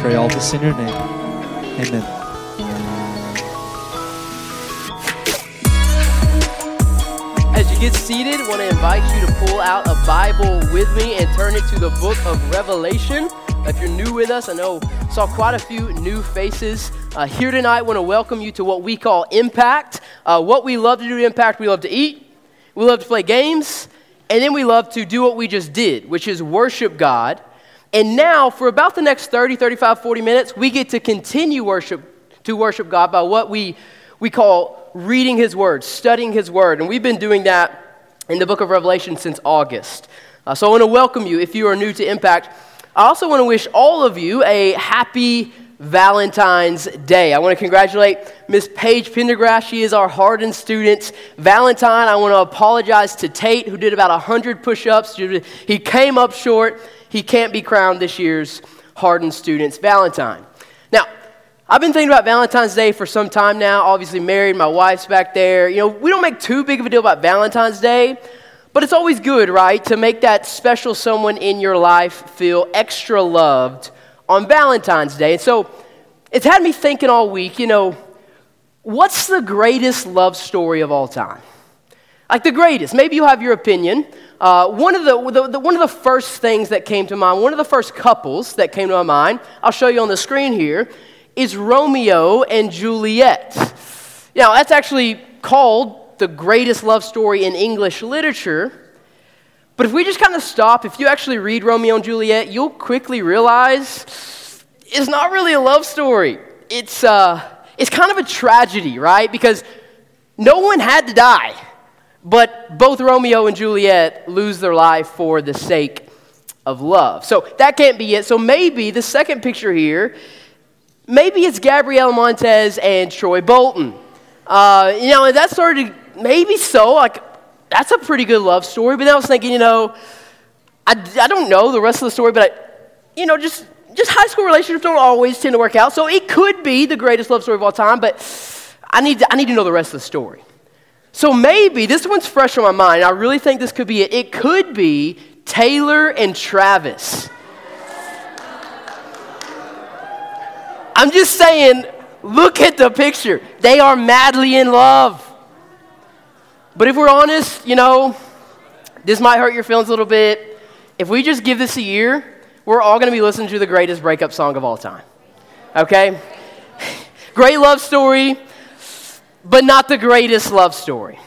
Pray all this in your name. Amen. As you get seated, I want to invite you to pull out a Bible with me and turn it to the book of Revelation. If you're new with us, I know saw quite a few new faces uh, here tonight. Want to welcome you to what we call Impact. Uh, what we love to do Impact, we love to eat, we love to play games, and then we love to do what we just did, which is worship God. And now, for about the next 30, 35, 40 minutes, we get to continue worship to worship God by what we, we call reading His Word, studying His Word. And we've been doing that in the book of Revelation since August. Uh, so I want to welcome you if you are new to Impact. I also want to wish all of you a happy Valentine's Day. I want to congratulate Miss Paige Pendergrass. She is our hardened student. Valentine, I want to apologize to Tate, who did about 100 push ups. He came up short. He can't be crowned this year's Hardin student's Valentine. Now, I've been thinking about Valentine's Day for some time now. Obviously, married, my wife's back there. You know, we don't make too big of a deal about Valentine's Day, but it's always good, right, to make that special someone in your life feel extra loved on Valentine's Day. And so it's had me thinking all week, you know, what's the greatest love story of all time? Like the greatest. Maybe you have your opinion. Uh, one, of the, the, the, one of the first things that came to mind, one of the first couples that came to my mind, I'll show you on the screen here, is Romeo and Juliet. Now, that's actually called the greatest love story in English literature. But if we just kind of stop, if you actually read Romeo and Juliet, you'll quickly realize it's not really a love story. It's, uh, it's kind of a tragedy, right? Because no one had to die. But both Romeo and Juliet lose their life for the sake of love. So that can't be it. So maybe the second picture here, maybe it's Gabrielle Montez and Troy Bolton. Uh, you know, that started, maybe so. Like, that's a pretty good love story. But then I was thinking, you know, I, I don't know the rest of the story, but, I, you know, just, just high school relationships don't always tend to work out. So it could be the greatest love story of all time, but I need to, I need to know the rest of the story. So maybe this one's fresh on my mind. I really think this could be it. It could be Taylor and Travis. I'm just saying, look at the picture. They are madly in love. But if we're honest, you know, this might hurt your feelings a little bit. If we just give this a year, we're all going to be listening to the greatest breakup song of all time. Okay? Great love story but not the greatest love story.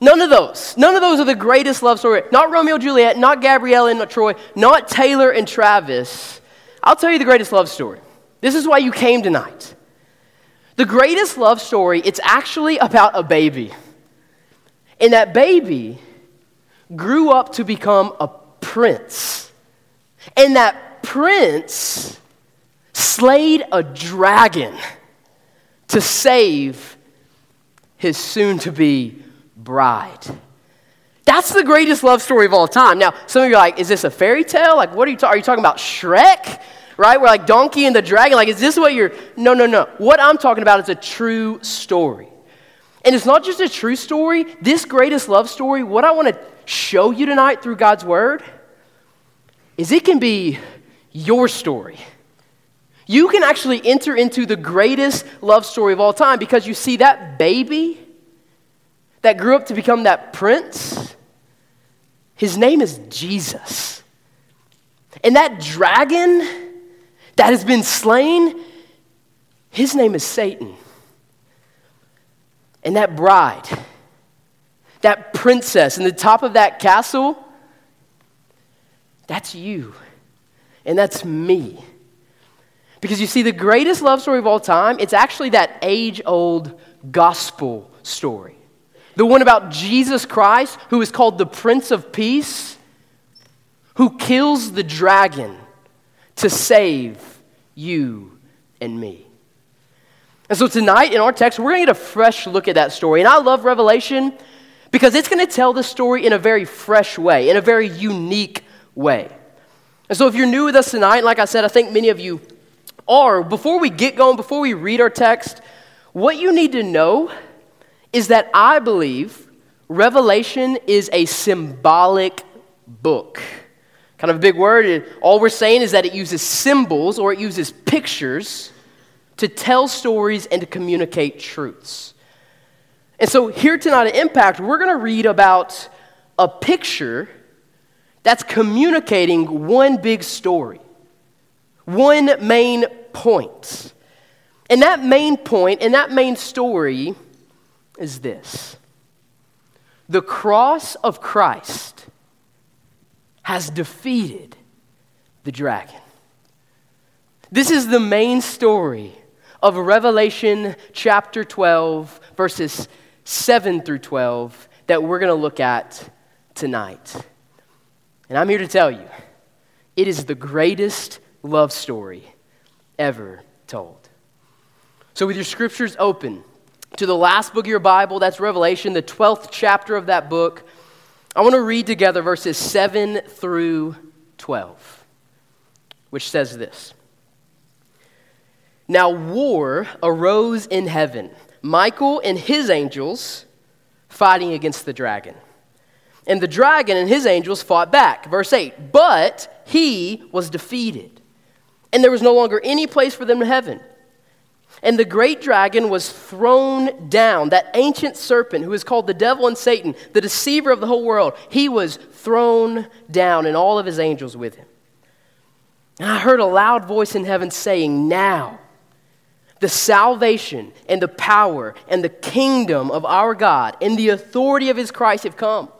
None of those. None of those are the greatest love story. Not Romeo and Juliet, not Gabrielle and not Troy, not Taylor and Travis. I'll tell you the greatest love story. This is why you came tonight. The greatest love story, it's actually about a baby. And that baby grew up to become a prince. And that prince slayed a dragon to save his soon to be bride. That's the greatest love story of all time. Now, some of you are like, is this a fairy tale? Like, what are you, ta- are you talking about? Shrek? Right? We're like Donkey and the Dragon. Like, is this what you're. No, no, no. What I'm talking about is a true story. And it's not just a true story. This greatest love story, what I want to show you tonight through God's word, is it can be your story. You can actually enter into the greatest love story of all time because you see that baby that grew up to become that prince, his name is Jesus. And that dragon that has been slain, his name is Satan. And that bride, that princess in the top of that castle, that's you. And that's me. Because you see, the greatest love story of all time, it's actually that age old gospel story. The one about Jesus Christ, who is called the Prince of Peace, who kills the dragon to save you and me. And so tonight in our text, we're going to get a fresh look at that story. And I love Revelation because it's going to tell the story in a very fresh way, in a very unique way. And so if you're new with us tonight, like I said, I think many of you are, before we get going, before we read our text, what you need to know is that I believe Revelation is a symbolic book. Kind of a big word. All we're saying is that it uses symbols or it uses pictures to tell stories and to communicate truths. And so, here tonight at Impact, we're going to read about a picture that's communicating one big story, one main point. And that main point and that main story is this the cross of Christ has defeated the dragon. This is the main story of Revelation chapter 12, verses 7 through 12, that we're going to look at tonight. And I'm here to tell you, it is the greatest love story ever told. So, with your scriptures open to the last book of your Bible, that's Revelation, the 12th chapter of that book, I want to read together verses 7 through 12, which says this Now war arose in heaven, Michael and his angels fighting against the dragon. And the dragon and his angels fought back. Verse 8 But he was defeated, and there was no longer any place for them in heaven. And the great dragon was thrown down, that ancient serpent who is called the devil and Satan, the deceiver of the whole world. He was thrown down, and all of his angels with him. And I heard a loud voice in heaven saying, Now the salvation and the power and the kingdom of our God and the authority of his Christ have come.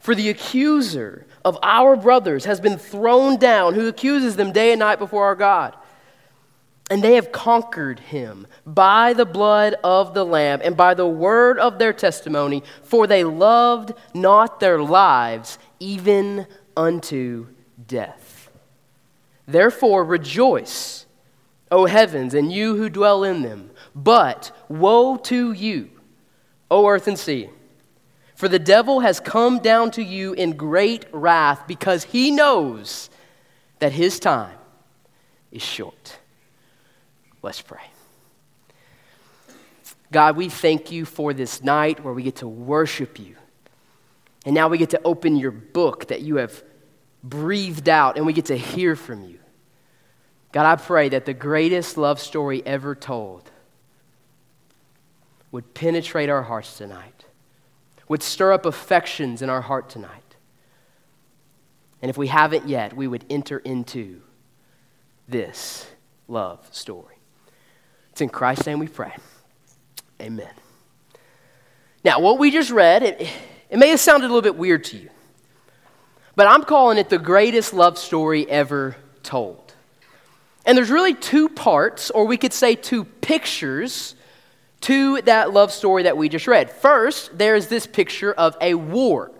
For the accuser of our brothers has been thrown down, who accuses them day and night before our God. And they have conquered him by the blood of the Lamb and by the word of their testimony, for they loved not their lives even unto death. Therefore, rejoice, O heavens, and you who dwell in them. But woe to you, O earth and sea for the devil has come down to you in great wrath because he knows that his time is short. Let's pray. God, we thank you for this night where we get to worship you. And now we get to open your book that you have breathed out and we get to hear from you. God, I pray that the greatest love story ever told would penetrate our hearts tonight would stir up affections in our heart tonight. And if we haven't yet, we would enter into this love story. It's in Christ's name we pray. Amen. Now, what we just read, it, it may have sounded a little bit weird to you, but I'm calling it the greatest love story ever told. And there's really two parts, or we could say two pictures to that love story that we just read. First, there's this picture of a war.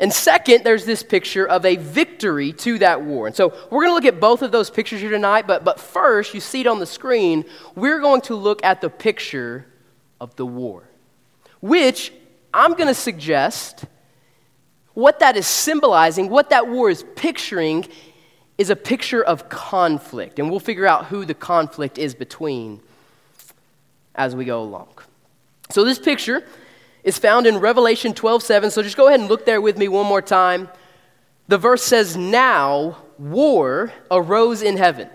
And second, there's this picture of a victory to that war. And so we're going to look at both of those pictures here tonight, but, but first, you see it on the screen, we're going to look at the picture of the war, which I'm going to suggest what that is symbolizing, what that war is picturing, is a picture of conflict. And we'll figure out who the conflict is between as we go along. So this picture is found in Revelation 12 7. So just go ahead and look there with me one more time. The verse says, Now war arose in heaven.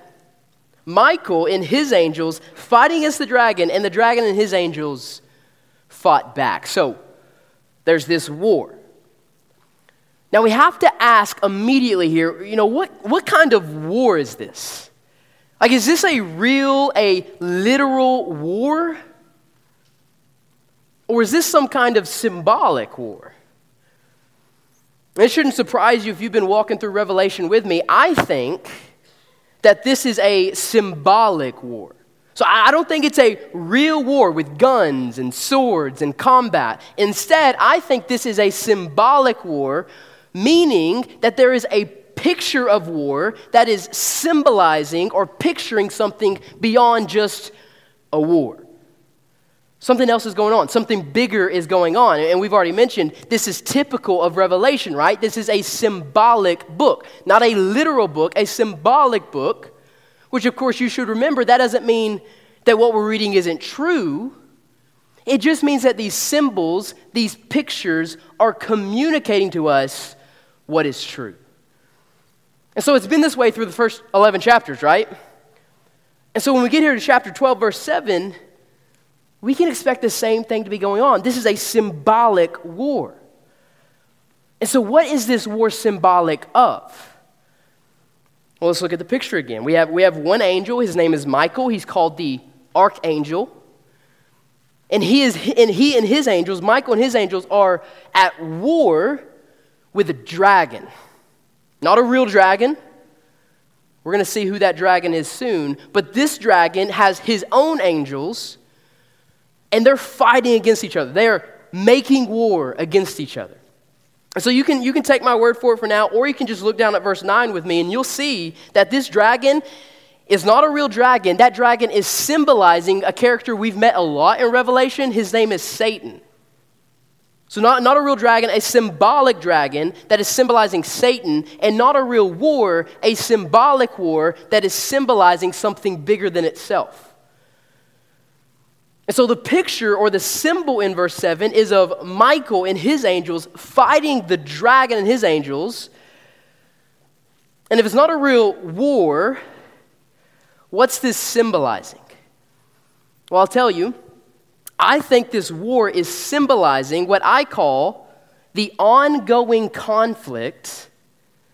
Michael and his angels fighting against the dragon, and the dragon and his angels fought back. So there's this war. Now we have to ask immediately here, you know, what, what kind of war is this? Like, is this a real, a literal war? Or is this some kind of symbolic war? It shouldn't surprise you if you've been walking through Revelation with me. I think that this is a symbolic war. So I don't think it's a real war with guns and swords and combat. Instead, I think this is a symbolic war, meaning that there is a picture of war that is symbolizing or picturing something beyond just a war. Something else is going on. Something bigger is going on. And we've already mentioned this is typical of Revelation, right? This is a symbolic book, not a literal book, a symbolic book, which, of course, you should remember that doesn't mean that what we're reading isn't true. It just means that these symbols, these pictures, are communicating to us what is true. And so it's been this way through the first 11 chapters, right? And so when we get here to chapter 12, verse 7, we can expect the same thing to be going on. This is a symbolic war. And so, what is this war symbolic of? Well, let's look at the picture again. We have, we have one angel. His name is Michael. He's called the archangel. And he, is, and he and his angels, Michael and his angels, are at war with a dragon. Not a real dragon. We're going to see who that dragon is soon. But this dragon has his own angels, and they're fighting against each other. They're making war against each other. And so you can, you can take my word for it for now, or you can just look down at verse 9 with me, and you'll see that this dragon is not a real dragon. That dragon is symbolizing a character we've met a lot in Revelation. His name is Satan. So, not, not a real dragon, a symbolic dragon that is symbolizing Satan, and not a real war, a symbolic war that is symbolizing something bigger than itself. And so the picture or the symbol in verse 7 is of Michael and his angels fighting the dragon and his angels. And if it's not a real war, what's this symbolizing? Well, I'll tell you. I think this war is symbolizing what I call the ongoing conflict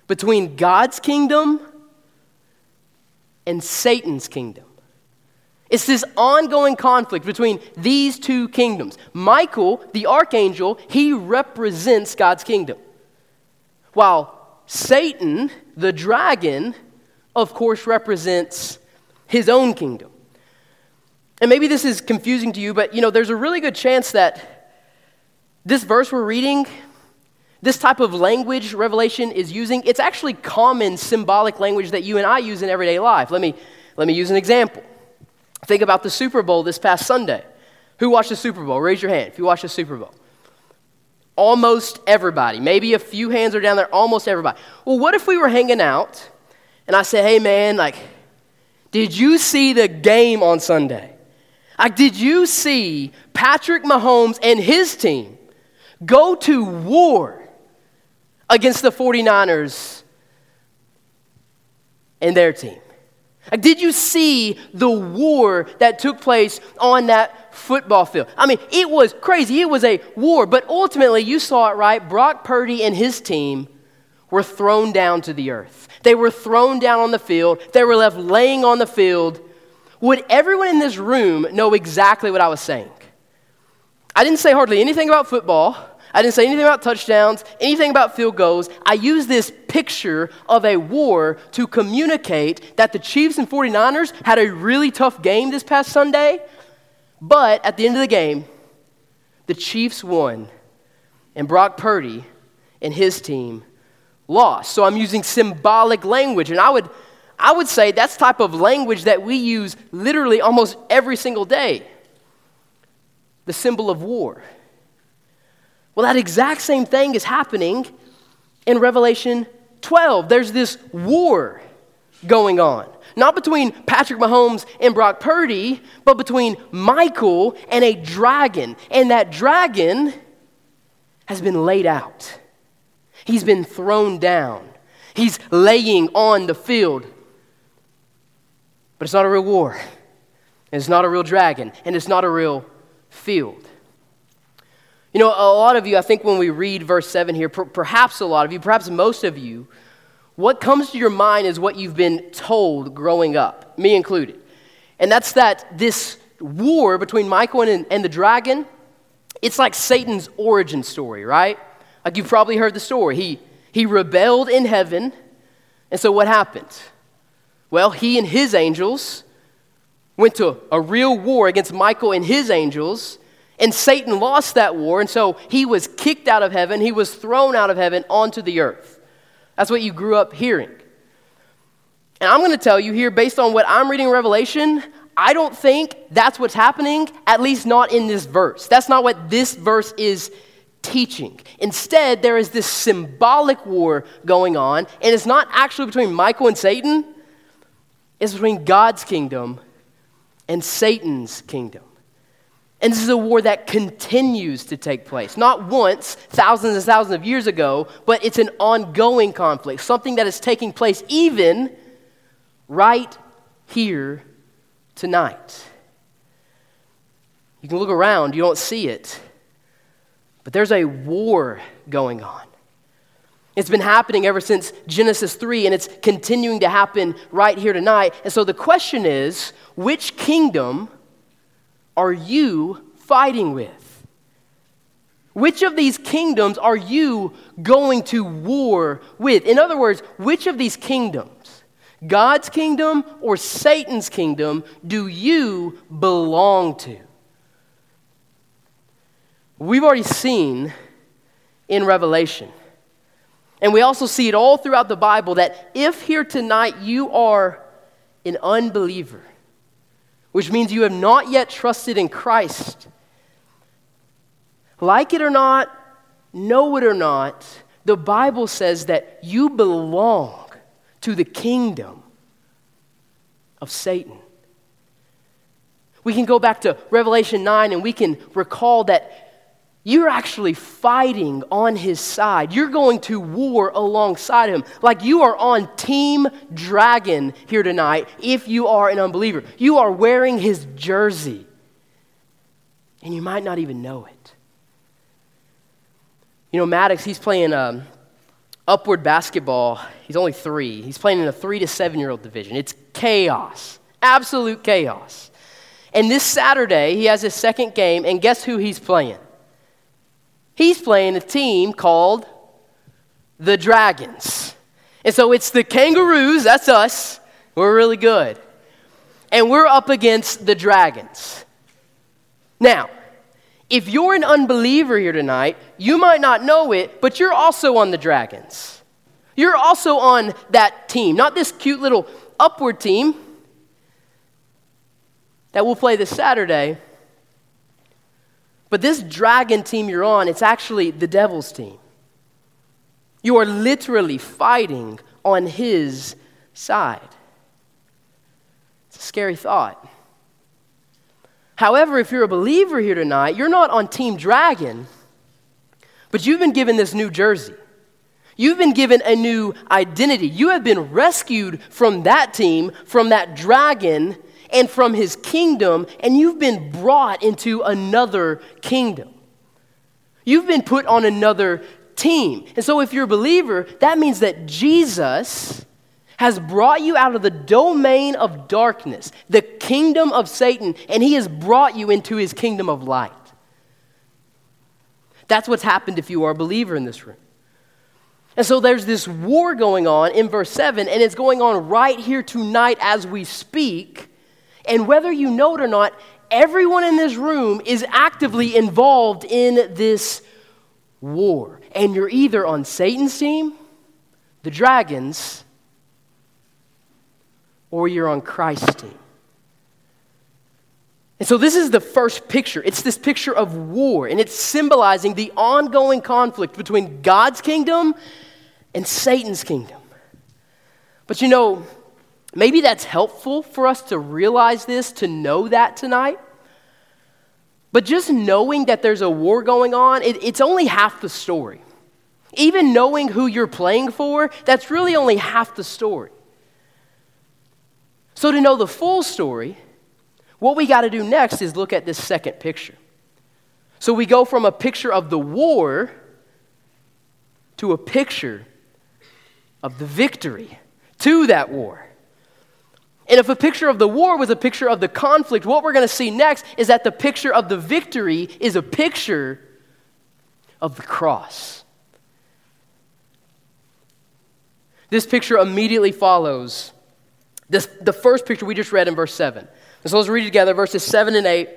between God's kingdom and Satan's kingdom. It's this ongoing conflict between these two kingdoms. Michael, the archangel, he represents God's kingdom. While Satan, the dragon, of course, represents his own kingdom. And maybe this is confusing to you, but you know, there's a really good chance that this verse we're reading, this type of language Revelation is using, it's actually common symbolic language that you and I use in everyday life. Let me, let me use an example. Think about the Super Bowl this past Sunday. Who watched the Super Bowl? Raise your hand if you watched the Super Bowl. Almost everybody. Maybe a few hands are down there, almost everybody. Well, what if we were hanging out and I said, hey man, like, did you see the game on Sunday? Like, did you see Patrick Mahomes and his team go to war against the 49ers and their team? Like, did you see the war that took place on that football field? I mean, it was crazy. It was a war, but ultimately, you saw it right. Brock Purdy and his team were thrown down to the earth. They were thrown down on the field, they were left laying on the field. Would everyone in this room know exactly what I was saying? I didn't say hardly anything about football. I didn't say anything about touchdowns, anything about field goals. I used this picture of a war to communicate that the Chiefs and 49ers had a really tough game this past Sunday, but at the end of the game, the Chiefs won, and Brock Purdy and his team lost. So I'm using symbolic language, and I would, I would say that's type of language that we use literally almost every single day. The symbol of war. Well, that exact same thing is happening in Revelation 12. There's this war going on. Not between Patrick Mahomes and Brock Purdy, but between Michael and a dragon. And that dragon has been laid out, he's been thrown down, he's laying on the field. But it's not a real war, and it's not a real dragon, and it's not a real field. You know, a lot of you, I think when we read verse 7 here, per- perhaps a lot of you, perhaps most of you, what comes to your mind is what you've been told growing up, me included. And that's that this war between Michael and, and the dragon, it's like Satan's origin story, right? Like you've probably heard the story. He, he rebelled in heaven, and so what happened? Well, he and his angels went to a real war against Michael and his angels, and Satan lost that war, and so he was kicked out of heaven. He was thrown out of heaven onto the earth. That's what you grew up hearing. And I'm going to tell you here, based on what I'm reading in Revelation, I don't think that's what's happening, at least not in this verse. That's not what this verse is teaching. Instead, there is this symbolic war going on, and it's not actually between Michael and Satan, it's between God's kingdom and Satan's kingdom. And this is a war that continues to take place. Not once, thousands and thousands of years ago, but it's an ongoing conflict, something that is taking place even right here tonight. You can look around, you don't see it, but there's a war going on. It's been happening ever since Genesis 3, and it's continuing to happen right here tonight. And so the question is which kingdom are you fighting with? Which of these kingdoms are you going to war with? In other words, which of these kingdoms, God's kingdom or Satan's kingdom, do you belong to? We've already seen in Revelation, and we also see it all throughout the Bible, that if here tonight you are an unbeliever, which means you have not yet trusted in Christ. Like it or not, know it or not, the Bible says that you belong to the kingdom of Satan. We can go back to Revelation 9 and we can recall that you're actually fighting on his side. You're going to war alongside him. Like you are on Team Dragon here tonight if you are an unbeliever. You are wearing his jersey. And you might not even know it. You know, Maddox, he's playing um, upward basketball. He's only three. He's playing in a three to seven year old division. It's chaos, absolute chaos. And this Saturday, he has his second game, and guess who he's playing? He's playing a team called the Dragons. And so it's the Kangaroos, that's us. We're really good. And we're up against the Dragons. Now, if you're an unbeliever here tonight, you might not know it, but you're also on the Dragons. You're also on that team, not this cute little upward team that we'll play this Saturday, but this dragon team you're on, it's actually the devil's team. You are literally fighting on his side. It's a scary thought. However, if you're a believer here tonight, you're not on Team Dragon, but you've been given this new jersey. You've been given a new identity. You have been rescued from that team, from that dragon, and from his kingdom, and you've been brought into another kingdom. You've been put on another team. And so, if you're a believer, that means that Jesus has brought you out of the domain of darkness, the kingdom of Satan, and he has brought you into his kingdom of light. That's what's happened if you are a believer in this room. And so there's this war going on in verse 7, and it's going on right here tonight as we speak. And whether you know it or not, everyone in this room is actively involved in this war. And you're either on Satan's team, the dragons, or you're on Christ's team. And so, this is the first picture. It's this picture of war, and it's symbolizing the ongoing conflict between God's kingdom and Satan's kingdom. But you know, Maybe that's helpful for us to realize this, to know that tonight. But just knowing that there's a war going on, it, it's only half the story. Even knowing who you're playing for, that's really only half the story. So, to know the full story, what we got to do next is look at this second picture. So, we go from a picture of the war to a picture of the victory to that war. And if a picture of the war was a picture of the conflict, what we're going to see next is that the picture of the victory is a picture of the cross. This picture immediately follows this, the first picture we just read in verse 7. And so let's read together verses 7 and 8.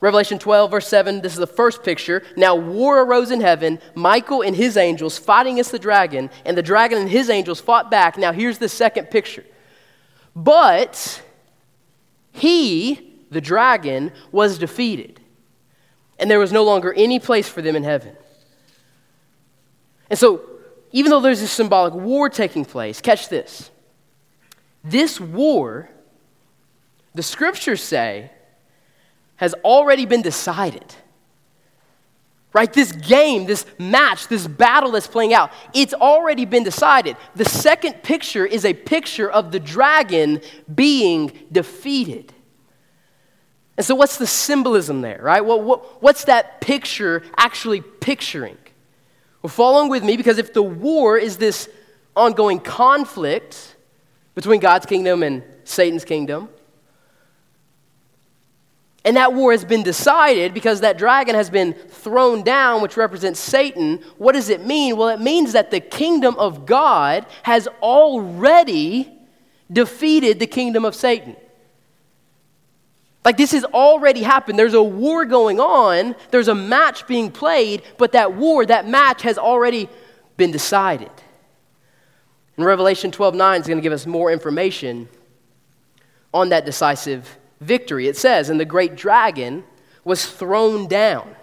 Revelation 12, verse 7, this is the first picture. Now war arose in heaven, Michael and his angels fighting against the dragon, and the dragon and his angels fought back. Now here's the second picture. But he, the dragon, was defeated, and there was no longer any place for them in heaven. And so, even though there's this symbolic war taking place, catch this. This war, the scriptures say, has already been decided. Right? This game, this match, this battle that's playing out, it's already been decided. The second picture is a picture of the dragon being defeated. And so, what's the symbolism there, right? What, what's that picture actually picturing? Well, follow with me because if the war is this ongoing conflict between God's kingdom and Satan's kingdom, and that war has been decided because that dragon has been thrown down, which represents Satan. What does it mean? Well, it means that the kingdom of God has already defeated the kingdom of Satan. Like this has already happened. There's a war going on, there's a match being played, but that war, that match has already been decided. And Revelation 12 9 is going to give us more information on that decisive victory. It says, and the great dragon was thrown down.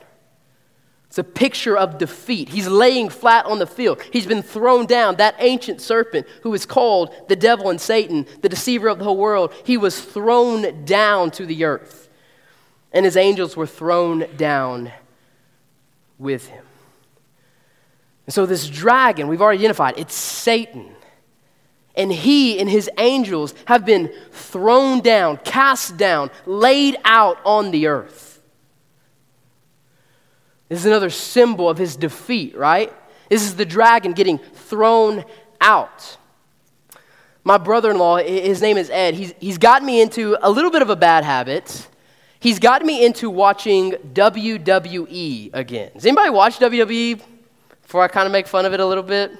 It's a picture of defeat. He's laying flat on the field. He's been thrown down. That ancient serpent who is called the devil and Satan, the deceiver of the whole world, he was thrown down to the earth. And his angels were thrown down with him. And so, this dragon, we've already identified, it's Satan and he and his angels have been thrown down, cast down, laid out on the earth. This is another symbol of his defeat, right? This is the dragon getting thrown out. My brother in law, his name is Ed, he's, he's gotten me into a little bit of a bad habit. He's gotten me into watching WWE again. Does anybody watch WWE before I kind of make fun of it a little bit?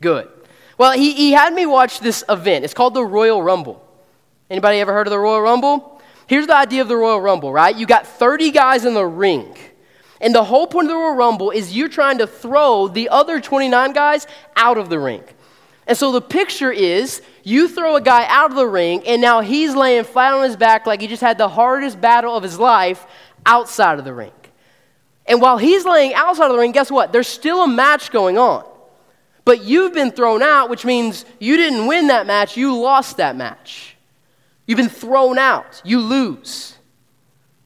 Good. Well, he, he had me watch this event. It's called the Royal Rumble. Anybody ever heard of the Royal Rumble? Here's the idea of the Royal Rumble, right? You got 30 guys in the ring. And the whole point of the Royal Rumble is you're trying to throw the other 29 guys out of the ring. And so the picture is you throw a guy out of the ring, and now he's laying flat on his back like he just had the hardest battle of his life outside of the ring. And while he's laying outside of the ring, guess what? There's still a match going on. But you've been thrown out, which means you didn't win that match, you lost that match. You've been thrown out, you lose.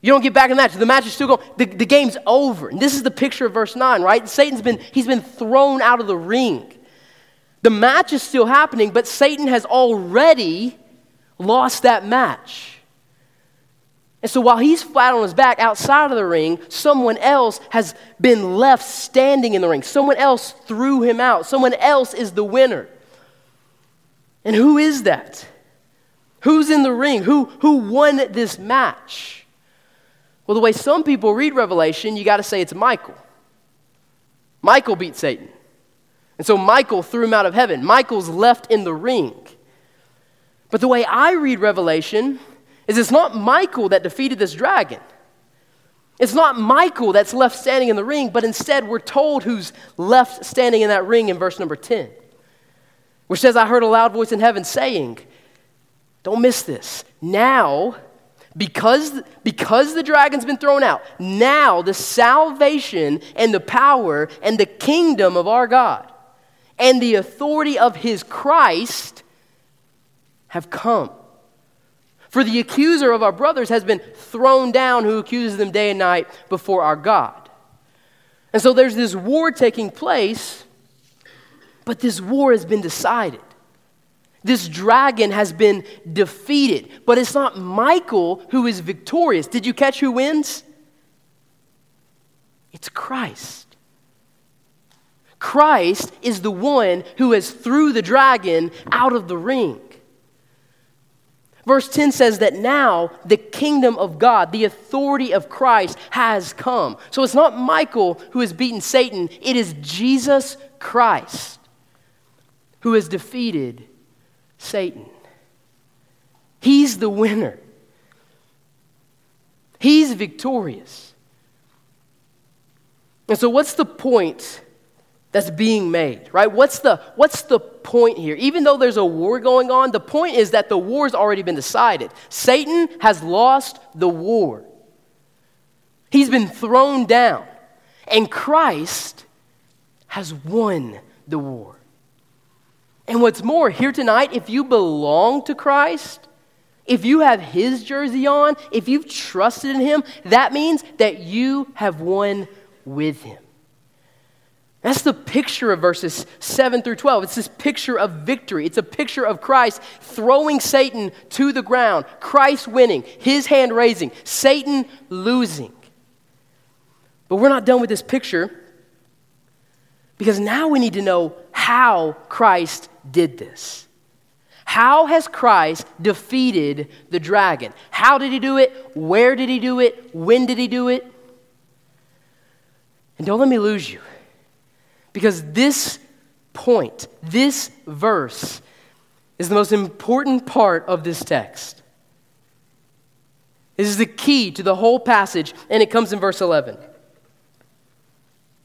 You don't get back in the match. The match is still going. The, the game's over. And this is the picture of verse 9, right? Satan's been, he's been thrown out of the ring. The match is still happening, but Satan has already lost that match. And so while he's flat on his back outside of the ring, someone else has been left standing in the ring. Someone else threw him out. Someone else is the winner. And who is that? Who's in the ring? Who, who won this match? Well, the way some people read Revelation, you got to say it's Michael. Michael beat Satan. And so Michael threw him out of heaven. Michael's left in the ring. But the way I read Revelation, is it's not Michael that defeated this dragon. It's not Michael that's left standing in the ring, but instead we're told who's left standing in that ring in verse number 10, which says, I heard a loud voice in heaven saying, Don't miss this. Now, because, because the dragon's been thrown out, now the salvation and the power and the kingdom of our God and the authority of his Christ have come. For the accuser of our brothers has been thrown down, who accuses them day and night before our God. And so there's this war taking place, but this war has been decided. This dragon has been defeated, but it's not Michael who is victorious. Did you catch who wins? It's Christ. Christ is the one who has threw the dragon out of the ring. Verse 10 says that now the kingdom of God, the authority of Christ, has come. So it's not Michael who has beaten Satan, it is Jesus Christ who has defeated Satan. He's the winner, he's victorious. And so, what's the point that's being made, right? What's the, what's the point here? Even though there's a war going on, the point is that the war's already been decided. Satan has lost the war, he's been thrown down, and Christ has won the war. And what's more, here tonight, if you belong to Christ, if you have his jersey on, if you've trusted in him, that means that you have won with him. That's the picture of verses 7 through 12. It's this picture of victory. It's a picture of Christ throwing Satan to the ground, Christ winning, his hand raising, Satan losing. But we're not done with this picture because now we need to know how Christ did this. How has Christ defeated the dragon? How did he do it? Where did he do it? When did he do it? And don't let me lose you. Because this point, this verse, is the most important part of this text. This is the key to the whole passage, and it comes in verse 11.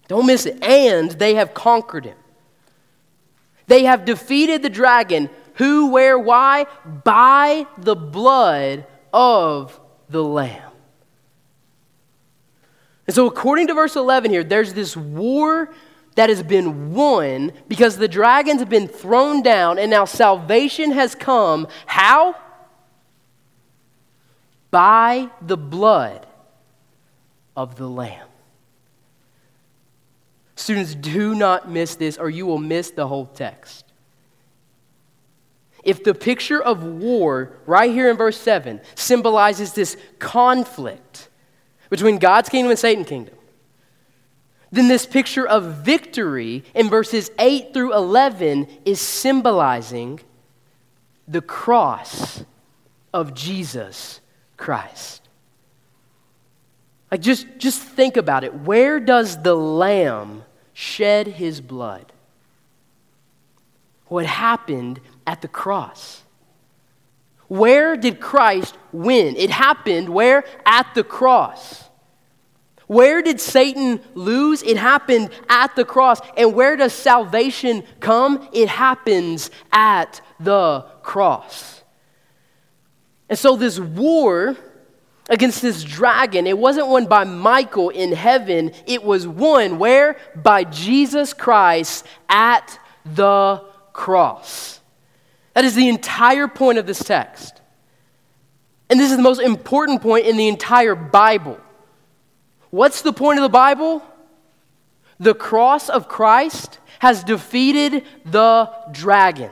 Don't miss it. And they have conquered him. They have defeated the dragon. Who, where, why? By the blood of the Lamb. And so, according to verse 11 here, there's this war that has been won because the dragons have been thrown down and now salvation has come. How? By the blood of the Lamb. Students, do not miss this or you will miss the whole text. If the picture of war, right here in verse 7, symbolizes this conflict between God's kingdom and Satan's kingdom, then this picture of victory in verses 8 through 11 is symbolizing the cross of Jesus Christ. Like just, just think about it. Where does the lamb shed his blood? What happened at the cross? Where did Christ win? It happened where? At the cross. Where did Satan lose? It happened at the cross. And where does salvation come? It happens at the cross. And so, this war against this dragon, it wasn't won by Michael in heaven. It was won where? By Jesus Christ at the cross. That is the entire point of this text. And this is the most important point in the entire Bible. What's the point of the Bible? The cross of Christ has defeated the dragon.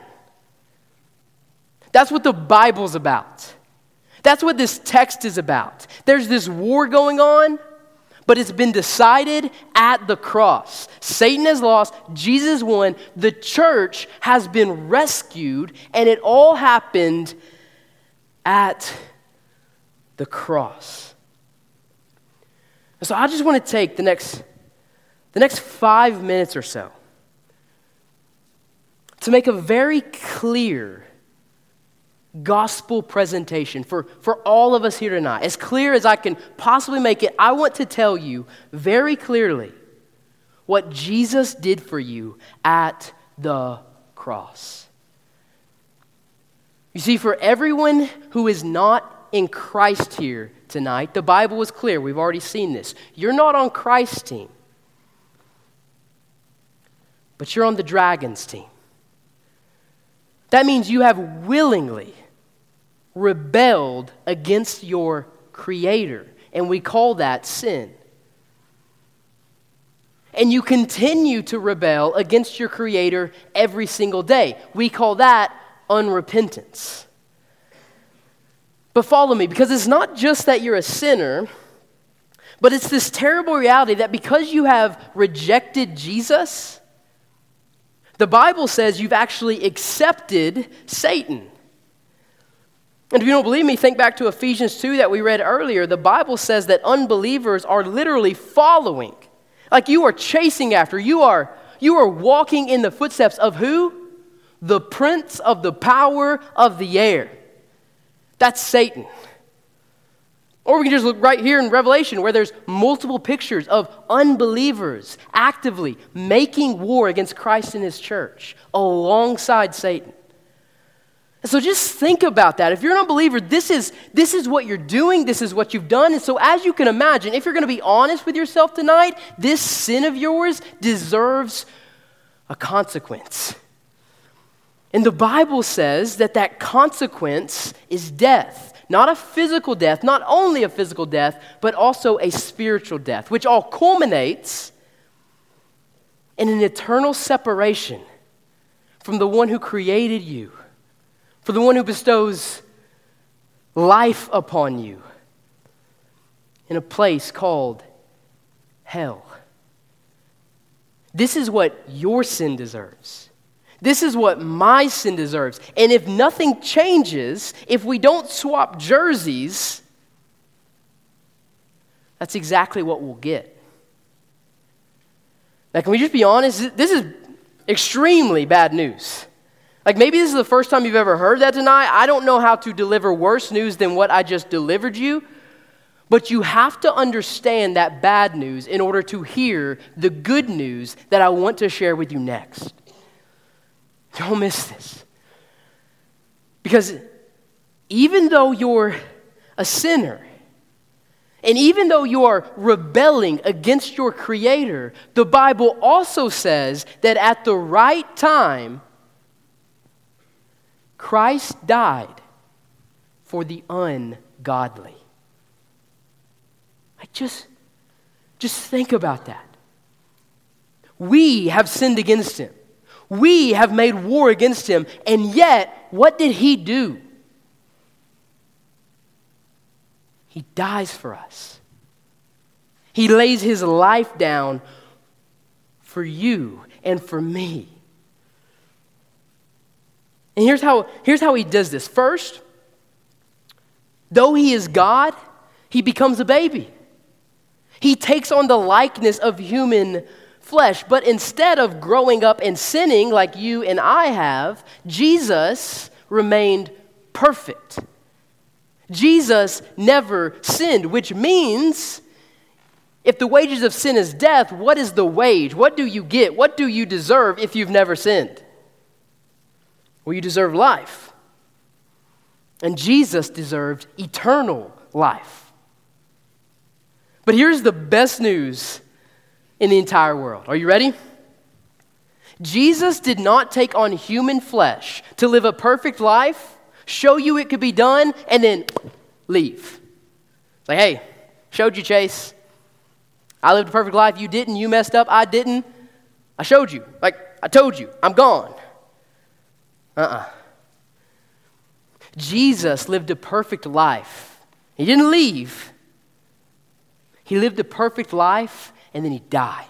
That's what the Bible's about. That's what this text is about. There's this war going on, but it's been decided at the cross. Satan has lost, Jesus won, the church has been rescued, and it all happened at the cross. And so I just want to take the next, the next five minutes or so to make a very clear gospel presentation for, for all of us here tonight. As clear as I can possibly make it, I want to tell you very clearly what Jesus did for you at the cross. You see, for everyone who is not in Christ here tonight. The Bible is clear. We've already seen this. You're not on Christ's team, but you're on the dragon's team. That means you have willingly rebelled against your Creator, and we call that sin. And you continue to rebel against your Creator every single day. We call that unrepentance. But follow me, because it's not just that you're a sinner, but it's this terrible reality that because you have rejected Jesus, the Bible says you've actually accepted Satan. And if you don't believe me, think back to Ephesians 2 that we read earlier. The Bible says that unbelievers are literally following. Like you are chasing after. You are, you are walking in the footsteps of who? The prince of the power of the air. That's Satan. Or we can just look right here in Revelation where there's multiple pictures of unbelievers actively making war against Christ and his church alongside Satan. So just think about that. If you're an unbeliever, this is, this is what you're doing, this is what you've done. And so, as you can imagine, if you're going to be honest with yourself tonight, this sin of yours deserves a consequence. And the Bible says that that consequence is death. Not a physical death, not only a physical death, but also a spiritual death, which all culminates in an eternal separation from the one who created you, for the one who bestows life upon you in a place called hell. This is what your sin deserves. This is what my sin deserves. And if nothing changes, if we don't swap jerseys, that's exactly what we'll get. Now, can we just be honest? This is extremely bad news. Like maybe this is the first time you've ever heard that tonight. I don't know how to deliver worse news than what I just delivered you. But you have to understand that bad news in order to hear the good news that I want to share with you next. Don't miss this. Because even though you're a sinner, and even though you are rebelling against your Creator, the Bible also says that at the right time, Christ died for the ungodly. I just, just think about that. We have sinned against him. We have made war against him. And yet, what did he do? He dies for us. He lays his life down for you and for me. And here's how, here's how he does this. First, though he is God, he becomes a baby. He takes on the likeness of human flesh. But instead of growing up and sinning like you and I have, Jesus remained perfect. Jesus never sinned, which means if the wages of sin is death, what is the wage? What do you get? What do you deserve if you've never sinned? Well, you deserve life. And Jesus deserved eternal life. But here's the best news in the entire world. Are you ready? Jesus did not take on human flesh to live a perfect life show you it could be done, and then leave. Like, hey, showed you, Chase. I lived a perfect life. You didn't. You messed up. I didn't. I showed you. Like, I told you. I'm gone. Uh uh-uh. uh Jesus lived a perfect life. He didn't leave, he lived a perfect life, and then he died.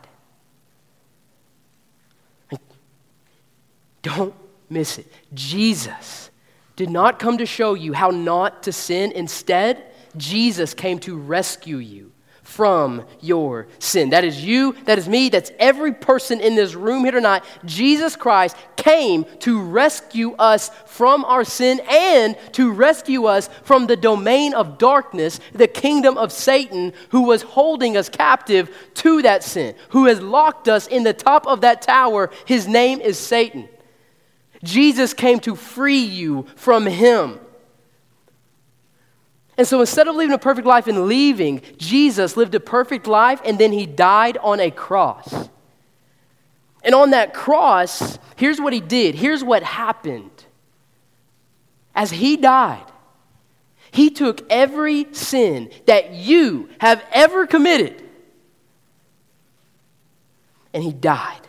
Don't miss it. Jesus did not come to show you how not to sin. Instead, Jesus came to rescue you from your sin. That is you, that is me, that's every person in this room here tonight. Jesus Christ came to rescue us from our sin and to rescue us from the domain of darkness, the kingdom of Satan, who was holding us captive to that sin, who has locked us in the top of that tower. His name is Satan. Jesus came to free you from him. And so instead of living a perfect life and leaving, Jesus lived a perfect life and then he died on a cross. And on that cross, here's what he did. Here's what happened. As he died, he took every sin that you have ever committed and he died.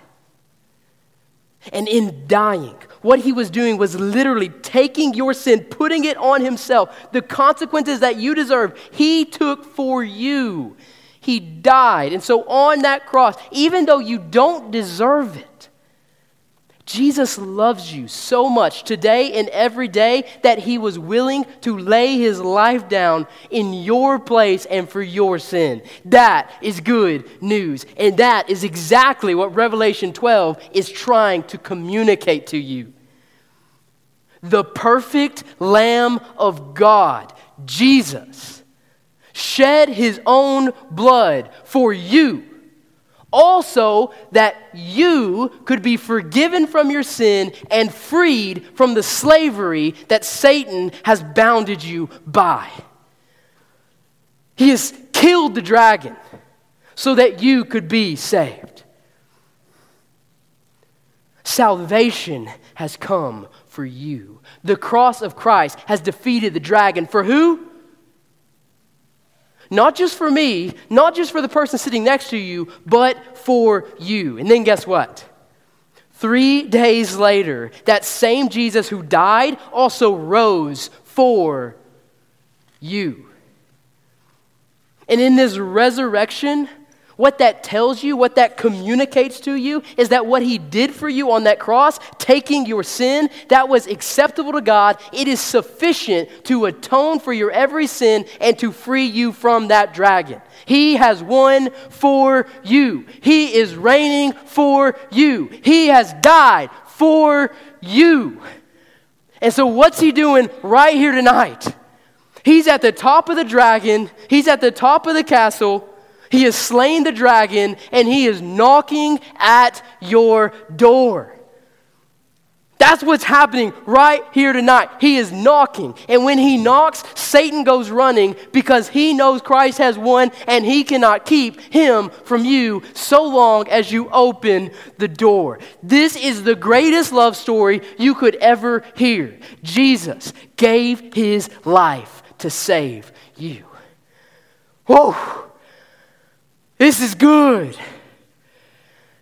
And in dying, what he was doing was literally taking your sin, putting it on himself. The consequences that you deserve, he took for you. He died. And so on that cross, even though you don't deserve it, Jesus loves you so much today and every day that he was willing to lay his life down in your place and for your sin. That is good news. And that is exactly what Revelation 12 is trying to communicate to you. The perfect Lamb of God, Jesus, shed his own blood for you also that you could be forgiven from your sin and freed from the slavery that Satan has bounded you by. He has killed the dragon so that you could be saved. Salvation has come for you. The cross of Christ has defeated the dragon. For who? Not just for me, not just for the person sitting next to you, but for you. And then guess what? Three days later, that same Jesus who died also rose for you. And in this resurrection, what that tells you, what that communicates to you, is that what he did for you on that cross, taking your sin, that was acceptable to God. It is sufficient to atone for your every sin and to free you from that dragon. He has won for you. He is reigning for you. He has died for you. And so, what's he doing right here tonight? He's at the top of the dragon, he's at the top of the castle. He has slain the dragon and he is knocking at your door. That's what's happening right here tonight. He is knocking. And when he knocks, Satan goes running because he knows Christ has won and he cannot keep him from you so long as you open the door. This is the greatest love story you could ever hear. Jesus gave his life to save you. Whoa! This is good.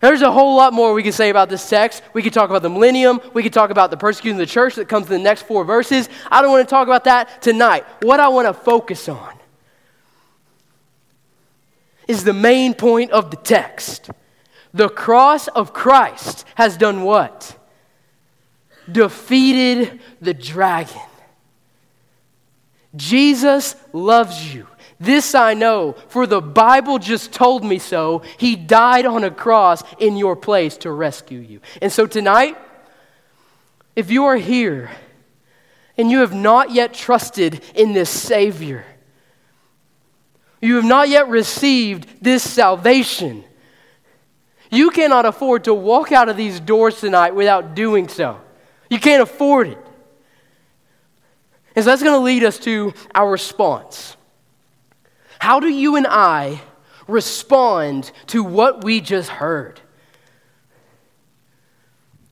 There's a whole lot more we can say about this text. We could talk about the millennium. We could talk about the persecution of the church that comes in the next four verses. I don't want to talk about that tonight. What I want to focus on is the main point of the text. The cross of Christ has done what? Defeated the dragon. Jesus loves you. This I know, for the Bible just told me so. He died on a cross in your place to rescue you. And so tonight, if you are here and you have not yet trusted in this Savior, you have not yet received this salvation, you cannot afford to walk out of these doors tonight without doing so. You can't afford it. And so that's going to lead us to our response. How do you and I respond to what we just heard?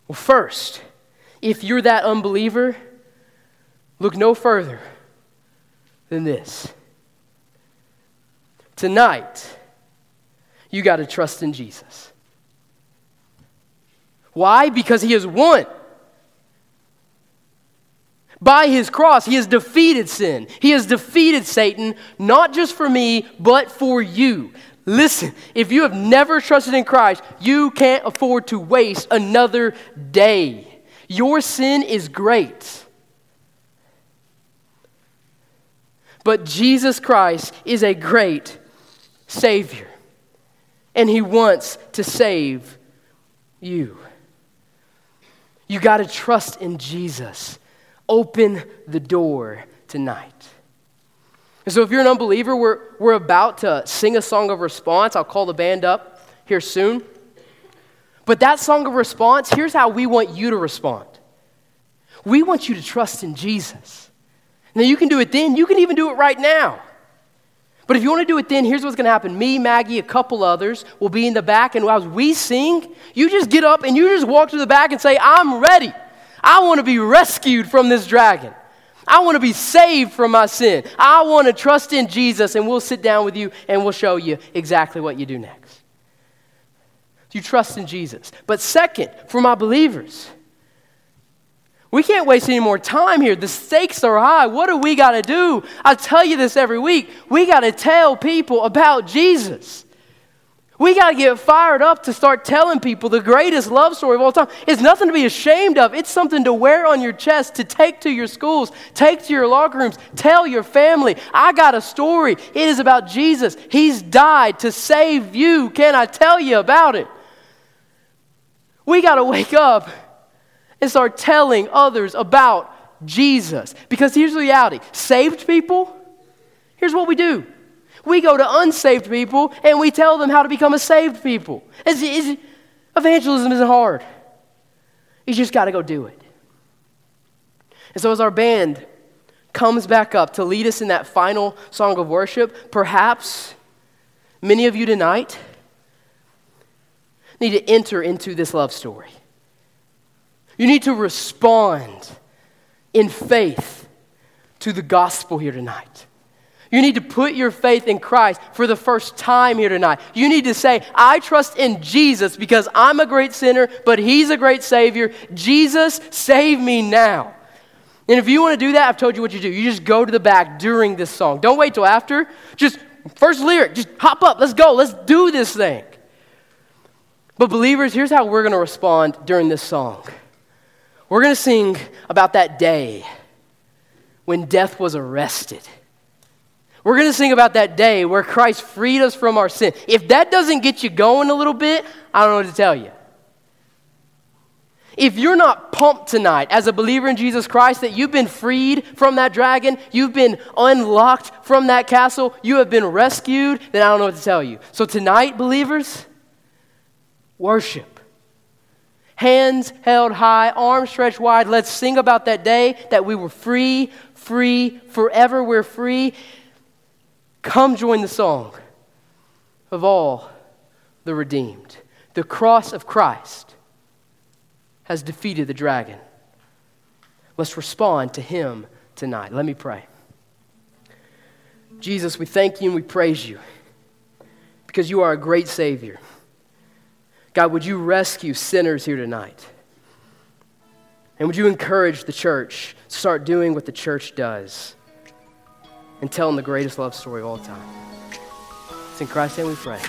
Well, first, if you're that unbeliever, look no further than this. Tonight, you got to trust in Jesus. Why? Because he has won. By his cross, he has defeated sin. He has defeated Satan, not just for me, but for you. Listen, if you have never trusted in Christ, you can't afford to waste another day. Your sin is great. But Jesus Christ is a great Savior, and He wants to save you. You got to trust in Jesus open the door tonight. And so, if you're an unbeliever, we're, we're about to sing a song of response. I'll call the band up here soon. But that song of response, here's how we want you to respond we want you to trust in Jesus. Now, you can do it then, you can even do it right now. But if you want to do it then, here's what's going to happen. Me, Maggie, a couple others will be in the back, and as we sing, you just get up and you just walk to the back and say, I'm ready. I want to be rescued from this dragon. I want to be saved from my sin. I want to trust in Jesus, and we'll sit down with you and we'll show you exactly what you do next. You trust in Jesus. But second, for my believers, we can't waste any more time here. The stakes are high. What do we got to do? I tell you this every week. We got to tell people about Jesus. We got to get fired up to start telling people the greatest love story of all time. It's nothing to be ashamed of. It's something to wear on your chest, to take to your schools, take to your locker rooms, tell your family. I got a story. It is about Jesus. He's died to save you. Can I tell you about it? We got to wake up and start telling others about Jesus. Because here's the reality saved people, here's what we do we go to unsaved people and we tell them how to become a saved people. It's, it's, evangelism isn't hard. You just got to go do it. And so, as our band comes back up to lead us in that final song of worship, perhaps many of you tonight need to enter into this love story. You need to respond in faith to the gospel here tonight. You need to put your faith in Christ for the first time here tonight. You need to say, I trust in Jesus because I'm a great sinner, but He's a great Savior. Jesus, save me now. And if you want to do that, I've told you what you do. You just go to the back during this song. Don't wait till after. Just first lyric, just hop up. Let's go. Let's do this thing. But, believers, here's how we're going to respond during this song we're going to sing about that day when death was arrested. We're going to sing about that day where Christ freed us from our sin. If that doesn't get you going a little bit, I don't know what to tell you. If you're not pumped tonight as a believer in Jesus Christ that you've been freed from that dragon, you've been unlocked from that castle, you have been rescued, then I don't know what to tell you. So tonight, believers, worship. Hands held high, arms stretched wide. Let's sing about that day that we were free, free, forever we're free. Come join the song of all the redeemed. The cross of Christ has defeated the dragon. Let's respond to him tonight. Let me pray. Jesus, we thank you and we praise you because you are a great Savior. God, would you rescue sinners here tonight? And would you encourage the church to start doing what the church does? And telling the greatest love story of all time. It's in Christ's name we pray.